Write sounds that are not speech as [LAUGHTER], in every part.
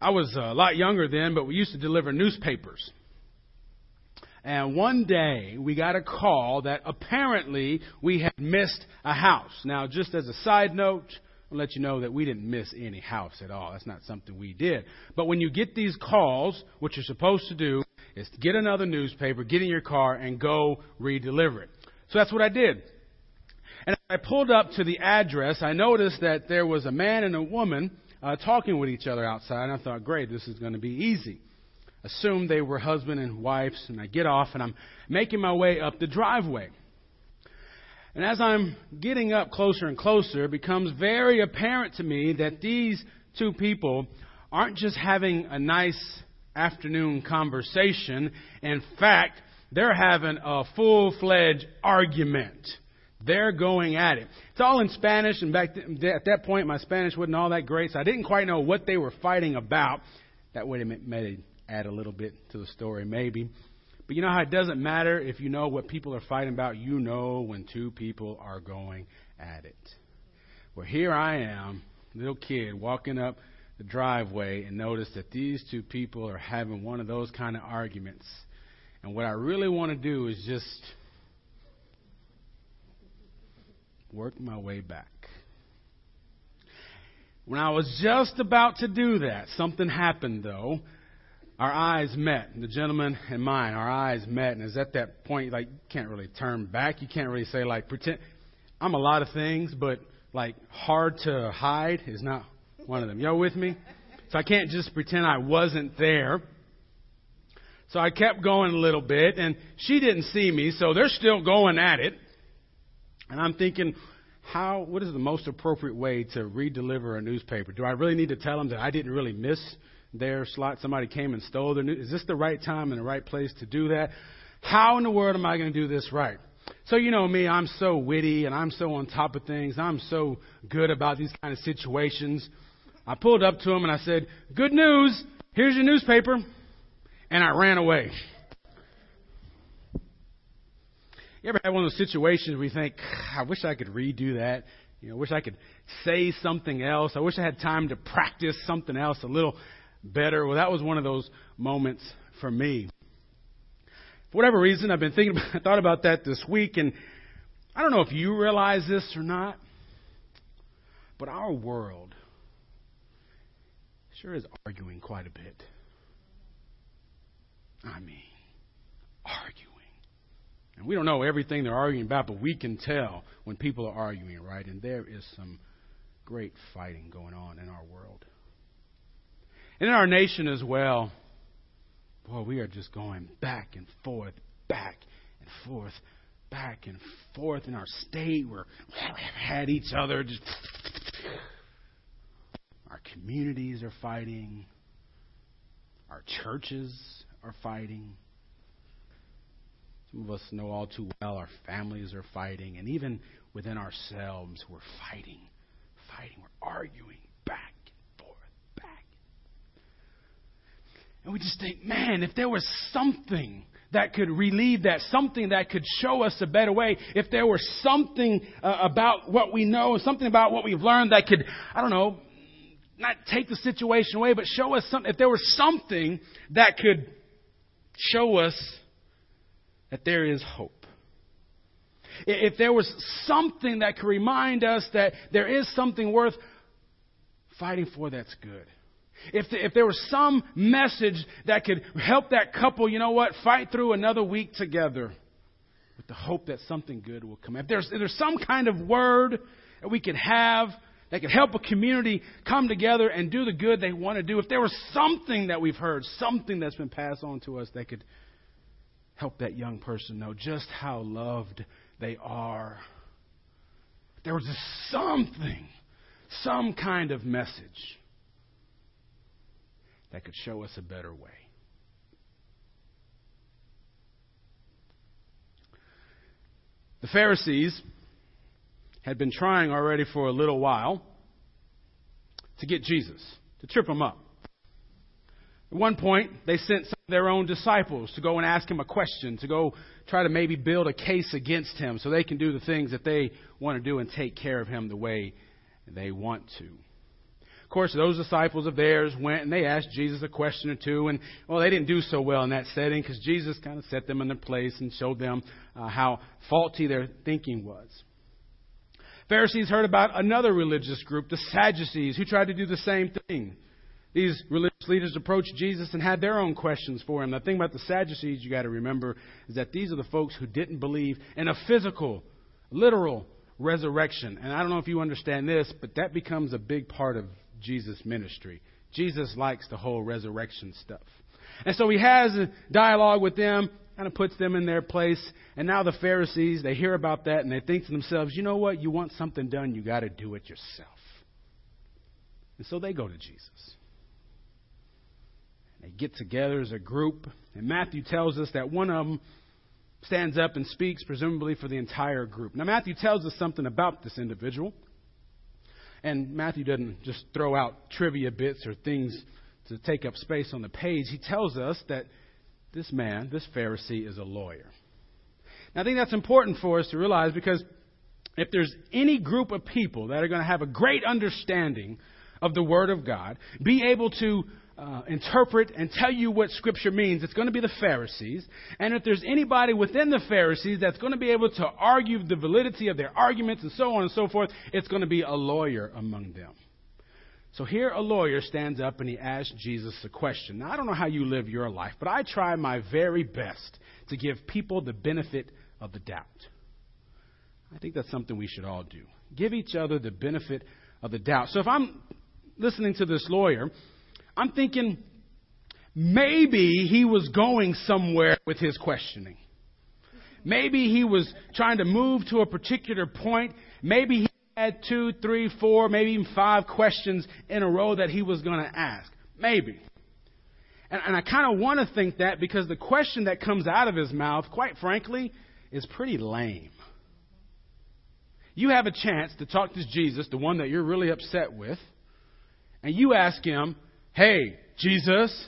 I was a lot younger then, but we used to deliver newspapers. And one day we got a call that apparently we had missed a house. Now, just as a side note, I'll let you know that we didn't miss any house at all. That's not something we did. But when you get these calls, what you're supposed to do is to get another newspaper, get in your car, and go re-deliver it. So that's what I did. And I pulled up to the address. I noticed that there was a man and a woman uh, talking with each other outside. And I thought, great, this is going to be easy. Assume they were husband and wives. And I get off and I'm making my way up the driveway. And as I'm getting up closer and closer, it becomes very apparent to me that these two people aren't just having a nice afternoon conversation. In fact, they're having a full fledged argument. They're going at it. It's all in Spanish, and back th- at that point, my Spanish wasn't all that great, so I didn't quite know what they were fighting about. That would have may add a little bit to the story, maybe. But you know how it doesn't matter if you know what people are fighting about. You know when two people are going at it. Well, here I am, little kid, walking up the driveway, and notice that these two people are having one of those kind of arguments. And what I really want to do is just work my way back. When I was just about to do that, something happened though. Our eyes met, the gentleman and mine, our eyes met, and it's at that point, like, you can't really turn back. You can't really say, like, pretend. I'm a lot of things, but, like, hard to hide is not one of them. Y'all with me? So I can't just pretend I wasn't there. So I kept going a little bit, and she didn't see me, so they're still going at it. And I'm thinking, how, what is the most appropriate way to re-deliver a newspaper? Do I really need to tell them that I didn't really miss their slot? Somebody came and stole their news. Is this the right time and the right place to do that? How in the world am I going to do this right? So you know me, I'm so witty and I'm so on top of things. I'm so good about these kind of situations. I pulled up to him and I said, "Good news! Here's your newspaper," and I ran away. You ever had one of those situations where you think, I wish I could redo that? You know, I wish I could say something else. I wish I had time to practice something else a little better. Well, that was one of those moments for me. For whatever reason, I've been thinking, [LAUGHS] I thought about that this week, and I don't know if you realize this or not, but our world sure is arguing quite a bit. I mean, arguing. And we don't know everything they're arguing about, but we can tell when people are arguing, right? And there is some great fighting going on in our world. And in our nation as well, boy, we are just going back and forth, back and forth, back and forth. In our state, we're, we have had each other. Just, our communities are fighting. Our churches are fighting. Some of us know all too well our families are fighting, and even within ourselves, we're fighting, fighting, we're arguing back and forth, back. And we just think, man, if there was something that could relieve that, something that could show us a better way, if there were something uh, about what we know, something about what we've learned that could, I don't know, not take the situation away, but show us something, if there was something that could show us that there is hope. If there was something that could remind us that there is something worth fighting for, that's good. If, the, if there was some message that could help that couple, you know what, fight through another week together with the hope that something good will come. If there's, if there's some kind of word that we could have that could help a community come together and do the good they want to do, if there was something that we've heard, something that's been passed on to us that could help that young person know just how loved they are. There was something, some kind of message that could show us a better way. The Pharisees had been trying already for a little while to get Jesus, to trip him up. At one point, they sent some of their own disciples to go and ask him a question, to go try to maybe build a case against him so they can do the things that they want to do and take care of him the way they want to. Of course, those disciples of theirs went and they asked Jesus a question or two, and well, they didn't do so well in that setting because Jesus kind of set them in their place and showed them uh, how faulty their thinking was. Pharisees heard about another religious group, the Sadducees, who tried to do the same thing. These religious leaders approached Jesus and had their own questions for him. The thing about the Sadducees you got to remember is that these are the folks who didn't believe in a physical, literal resurrection. And I don't know if you understand this, but that becomes a big part of Jesus' ministry. Jesus likes the whole resurrection stuff. And so he has a dialogue with them, kind of puts them in their place. And now the Pharisees, they hear about that and they think to themselves, you know what? You want something done, you got to do it yourself. And so they go to Jesus. They get together as a group. And Matthew tells us that one of them stands up and speaks, presumably for the entire group. Now, Matthew tells us something about this individual. And Matthew doesn't just throw out trivia bits or things to take up space on the page. He tells us that this man, this Pharisee, is a lawyer. Now, I think that's important for us to realize because if there's any group of people that are going to have a great understanding of the Word of God, be able to uh, interpret and tell you what Scripture means, it's going to be the Pharisees. And if there's anybody within the Pharisees that's going to be able to argue the validity of their arguments and so on and so forth, it's going to be a lawyer among them. So here a lawyer stands up and he asks Jesus a question. Now, I don't know how you live your life, but I try my very best to give people the benefit of the doubt. I think that's something we should all do. Give each other the benefit of the doubt. So if I'm listening to this lawyer I'm thinking maybe he was going somewhere with his questioning. Maybe he was trying to move to a particular point. Maybe he had two, three, four, maybe even five questions in a row that he was going to ask. Maybe. And, and I kind of want to think that because the question that comes out of his mouth, quite frankly, is pretty lame. You have a chance to talk to Jesus, the one that you're really upset with, and you ask him, Hey, Jesus,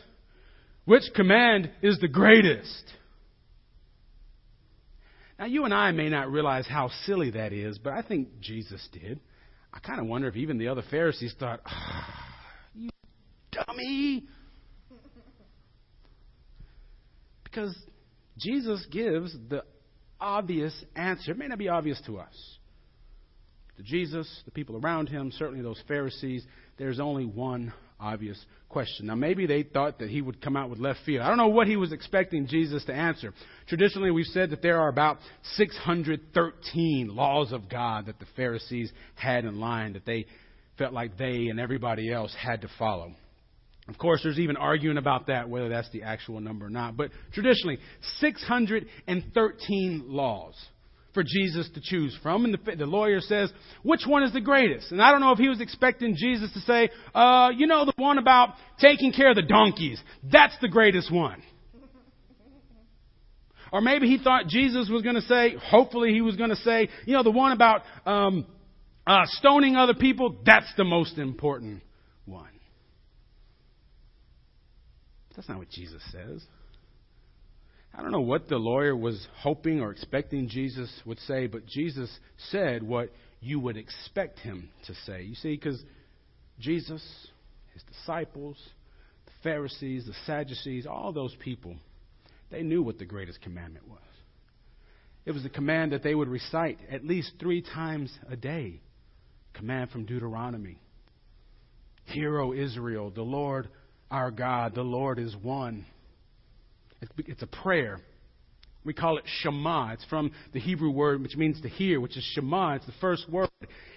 which command is the greatest? Now, you and I may not realize how silly that is, but I think Jesus did. I kind of wonder if even the other Pharisees thought, ah, you dummy. [LAUGHS] Because Jesus gives the obvious answer. It may not be obvious to us. To Jesus, the people around him, certainly those Pharisees, there's only one obvious question. Now, maybe they thought that he would come out with left field. I don't know what he was expecting Jesus to answer. Traditionally, we've said that there are about 613 laws of God that the Pharisees had in line that they felt like they and everybody else had to follow. Of course, there's even arguing about that, whether that's the actual number or not. But traditionally, 613 laws for Jesus to choose from. And the, the, lawyer says, which one is the greatest? And I don't know if he was expecting Jesus to say, uh, you know, the one about taking care of the donkeys. That's the greatest one. Or maybe he thought Jesus was going to say, hopefully he was going to say, you know, the one about um, uh, stoning other people, that's the most important one. That's not what Jesus says. I don't know what the lawyer was hoping or expecting Jesus would say, but Jesus said what you would expect him to say. You see, because Jesus, his disciples, the Pharisees, the Sadducees, all those people, they knew what the greatest commandment was. It was the command that they would recite at least three times a day. Command from Deuteronomy. Hear, O Israel, the Lord our God, the Lord is one. It's a prayer. We call it Shema. It's from the Hebrew word which means to hear, which is Shema. It's the first word.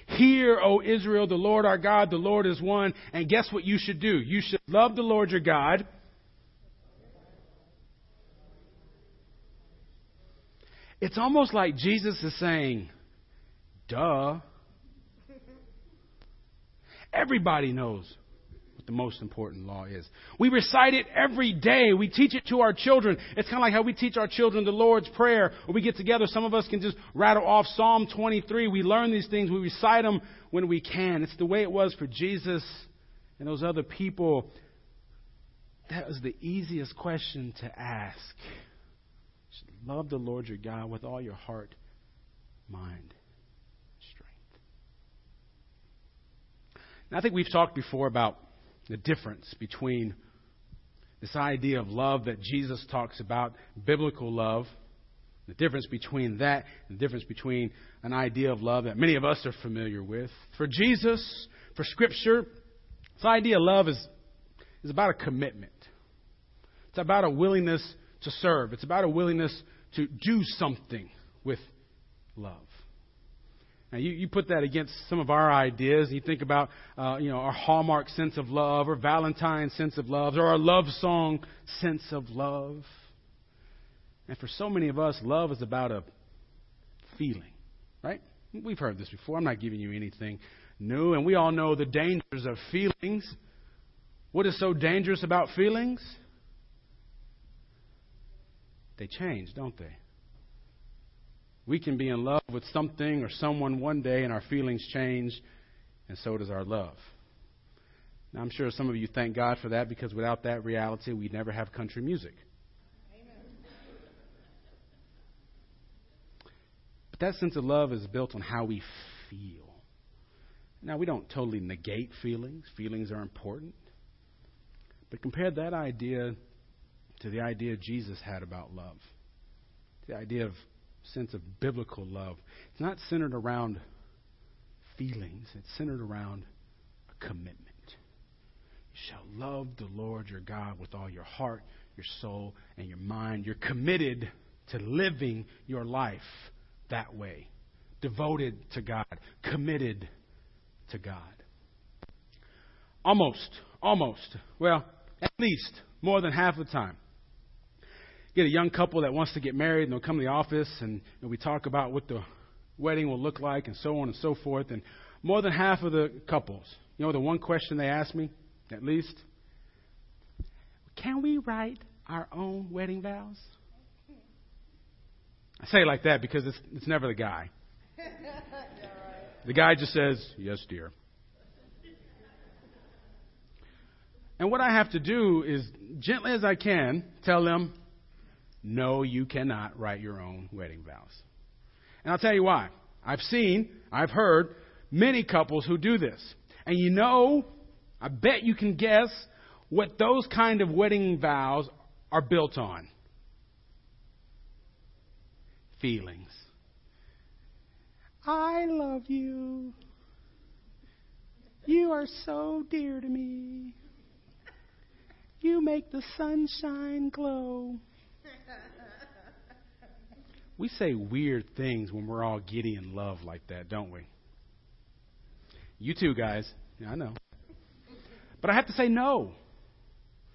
Hear, O Israel, the Lord our God, the Lord is one. And guess what you should do? You should love the Lord your God. It's almost like Jesus is saying, duh. Everybody knows the most important law is. We recite it every day. We teach it to our children. It's kind of like how we teach our children the Lord's Prayer. When we get together, some of us can just rattle off Psalm 23. We learn these things. We recite them when we can. It's the way it was for Jesus and those other people. That was the easiest question to ask. love the Lord your God with all your heart, mind, And I think we've talked before about the difference between this idea of love that Jesus talks about, biblical love, the difference between that and the difference between an idea of love that many of us are familiar with. For Jesus, for Scripture, this idea of love is, is about a commitment. It's about a willingness to serve. It's about a willingness to do something with love. Now, you, you put that against some of our ideas. You think about, uh, you know, our Hallmark sense of love, or Valentine's sense of love, or our love song sense of love. And for so many of us, love is about a feeling, right? We've heard this before. I'm not giving you anything new. And we all know the dangers of feelings. What is so dangerous about feelings? They change, don't they? We can be in love with something or someone one day and our feelings change, and so does our love. Now, I'm sure some of you thank God for that because without that reality, we'd never have country music. But that sense of love is built on how we feel. Now, we don't totally negate feelings, feelings are important. But compare that idea to the idea Jesus had about love, the idea of sense of biblical love. It's not centered around feelings, it's centered around a commitment. You shall love the Lord your God with all your heart, your soul, and your mind. You're committed to living your life that way, devoted to God, committed to God. Almost, almost, well, at least more than half the time, get a young couple that wants to get married, and they'll come to the office, and, and we talk about what the wedding will look like, and so on and so forth. And more than half of the couples, you know, the one question they ask me, at least, can we write our own wedding vows? I say it like that because it's, it's never the guy. The guy just says, Yes, dear. And what I have to do is, gently as I can, tell them, no, you cannot write your own wedding vows. And I'll tell you why. I've seen, I've heard many couples who do this. And you know, I bet you can guess what those kind of wedding vows are built on feelings. I love you. You are so dear to me. You make the sunshine glow. We say weird things when we're all giddy in love like that, don't we? You too, guys. Yeah, I know. But I have to say no.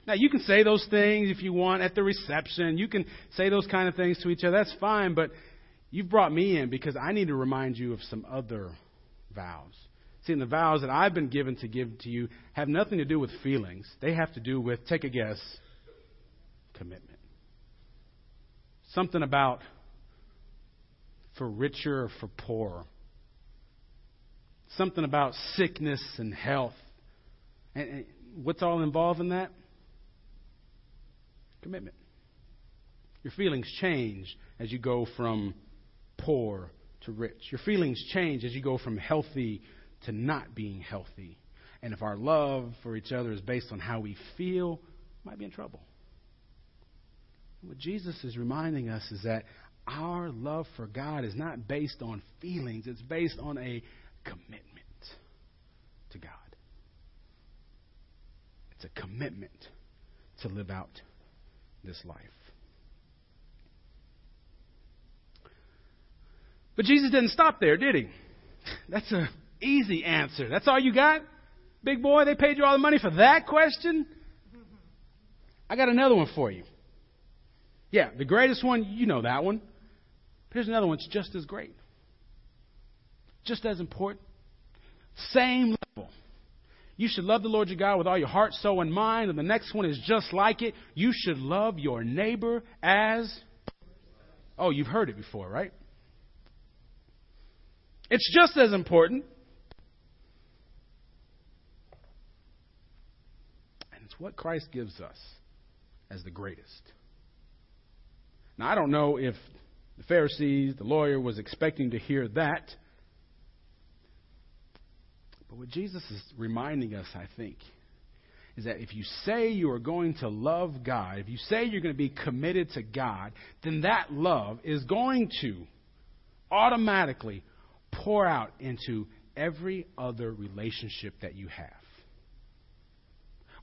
Now, you can say those things if you want at the reception. You can say those kind of things to each other. That's fine, but you've brought me in because I need to remind you of some other vows. See, and the vows that I've been given to give to you have nothing to do with feelings. They have to do with, take a guess, commitment. Something about for richer or for poorer. Something about sickness and health. And, and what's all involved in that? Commitment. Your feelings change as you go from poor to rich. Your feelings change as you go from healthy to not being healthy. And if our love for each other is based on how we feel, we might be in trouble. What Jesus is reminding us is that our love for God is not based on feelings, it's based on a commitment to God. It's a commitment to live out this life. But Jesus didn't stop there, did he? [LAUGHS] That's an easy answer. That's all you got? Big boy, they paid you all the money for that question? I got another one for you. Yeah, the greatest one, you know that one. Here's another one, it's just as great. Just as important. Same level. You should love the Lord your God with all your heart, soul, and mind. And the next one is just like it. You should love your neighbor as. Oh, you've heard it before, right? It's just as important. And it's what Christ gives us as the greatest. Now, I don't know if the Pharisees, the lawyer, was expecting to hear that. But what Jesus is reminding us, I think, is that if you say you are going to love God, if you say you're going to be committed to God, then that love is going to automatically pour out into every other relationship that you have.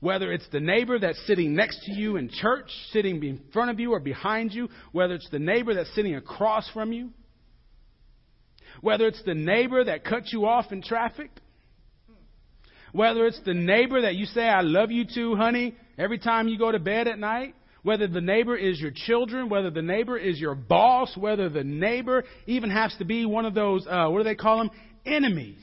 Whether it's the neighbor that's sitting next to you in church, sitting in front of you or behind you, whether it's the neighbor that's sitting across from you, whether it's the neighbor that cuts you off in traffic, whether it's the neighbor that you say, I love you to, honey, every time you go to bed at night, whether the neighbor is your children, whether the neighbor is your boss, whether the neighbor even has to be one of those, uh, what do they call them? Enemies.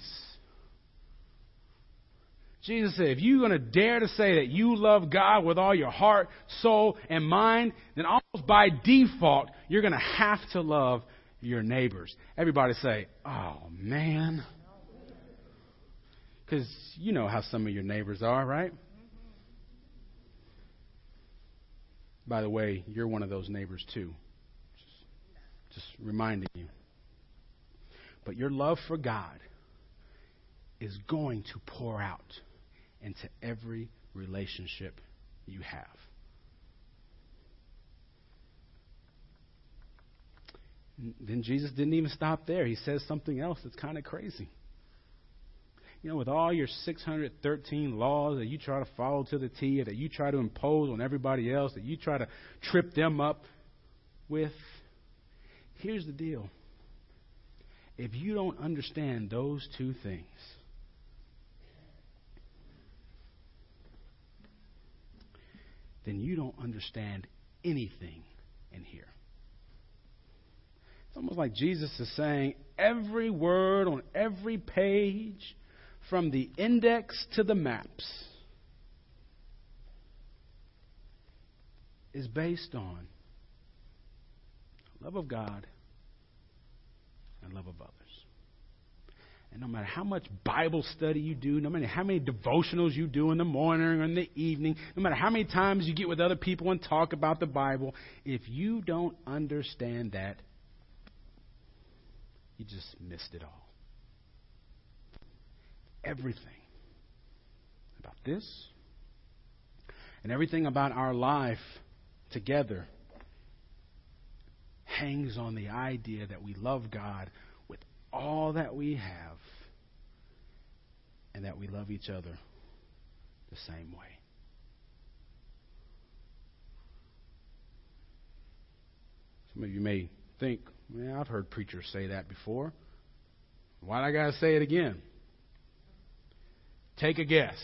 Jesus said, if you're going to dare to say that you love God with all your heart, soul, and mind, then almost by default, you're going to have to love your neighbors. Everybody say, oh man. Because you know how some of your neighbors are, right? By the way, you're one of those neighbors too. Just, just reminding you. But your love for God is going to pour out into every relationship you have. Then Jesus didn't even stop there. He says something else that's kind of crazy. You know, with all your 613 laws that you try to follow to the T, that you try to impose on everybody else, that you try to trip them up with, here's the deal. If you don't understand those two things, then you don't understand anything in here. It's almost like Jesus is saying every word on every page, from the index to the maps, is based on love of God and love of others. And no matter how much Bible study you do, no matter how many devotionals you do in the morning or in the evening, no matter how many times you get with other people and talk about the Bible, if you don't understand that, you just missed it all. Everything about this and everything about our life together hangs on the idea that we love God all that we have and that we love each other the same way. Some of you may think, well, I've heard preachers say that before. Why do I got to say it again? Take a guess.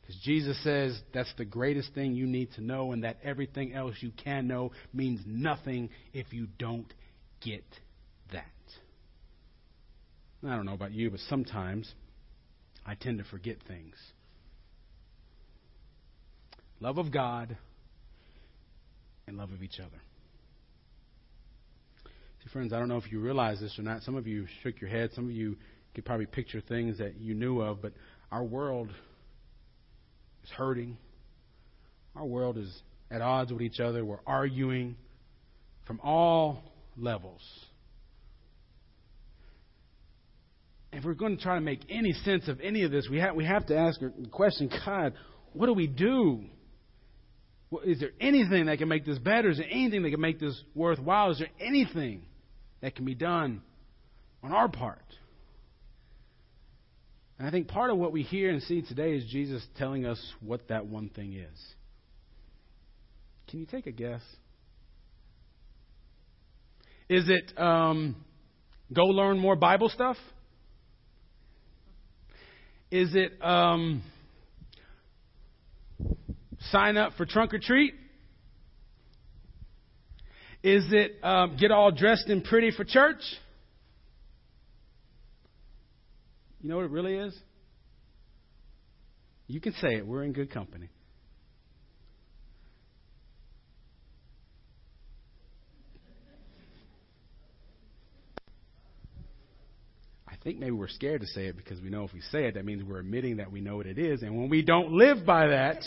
Because Jesus says that's the greatest thing you need to know, and that everything else you can know means nothing if you don't get that. I don't know about you, but sometimes I tend to forget things. Love of God and love of each other. See, friends, I don't know if you realize this or not. Some of you shook your head. Some of you could probably picture things that you knew of, but our world is hurting. Our world is at odds with each other. We're arguing from all levels. If we're going to try to make any sense of any of this, we have, we have to ask the question God, what do we do? Is there anything that can make this better? Is there anything that can make this worthwhile? Is there anything that can be done on our part? And I think part of what we hear and see today is Jesus telling us what that one thing is. Can you take a guess? Is it um, go learn more Bible stuff? Is it um, sign up for trunk or treat? Is it um, get all dressed and pretty for church? You know what it really is? You can say it. We're in good company. I think maybe we're scared to say it because we know if we say it, that means we're admitting that we know what it is. And when we don't live by that, [LAUGHS]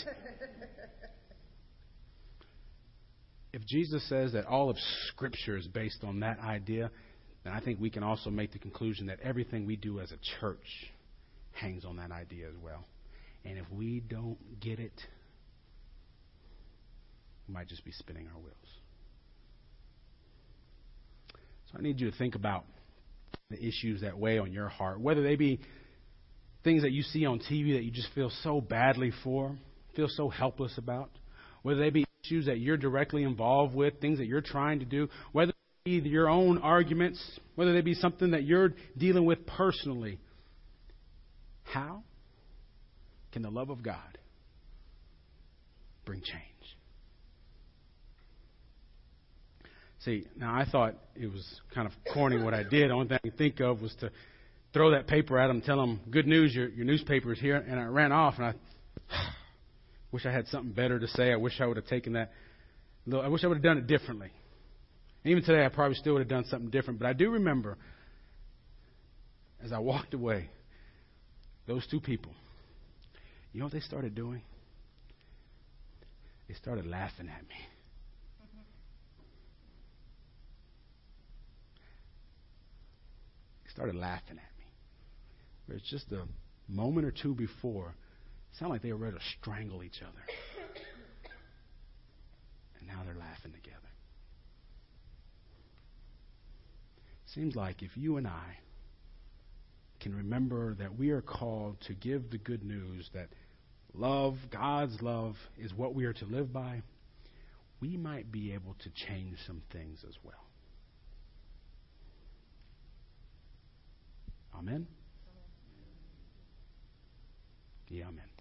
if Jesus says that all of Scripture is based on that idea, then I think we can also make the conclusion that everything we do as a church hangs on that idea as well. And if we don't get it, we might just be spinning our wheels. So I need you to think about the issues that weigh on your heart, whether they be things that you see on TV that you just feel so badly for, feel so helpless about, whether they be issues that you're directly involved with, things that you're trying to do, whether they be your own arguments, whether they be something that you're dealing with personally. How can the love of God bring change? See, now I thought it was kind of corny what I did. The only thing I could think of was to throw that paper at them, tell them, good news, your, your newspaper is here. And I ran off, and I [SIGHS] wish I had something better to say. I wish I would have taken that. I wish I would have done it differently. Even today, I probably still would have done something different. But I do remember, as I walked away, those two people, you know what they started doing? They started laughing at me. Started laughing at me. Where it's just a moment or two before, it sounded like they were ready to strangle each other. And now they're laughing together. Seems like if you and I can remember that we are called to give the good news that love, God's love, is what we are to live by, we might be able to change some things as well. Amen? Yeah, amen.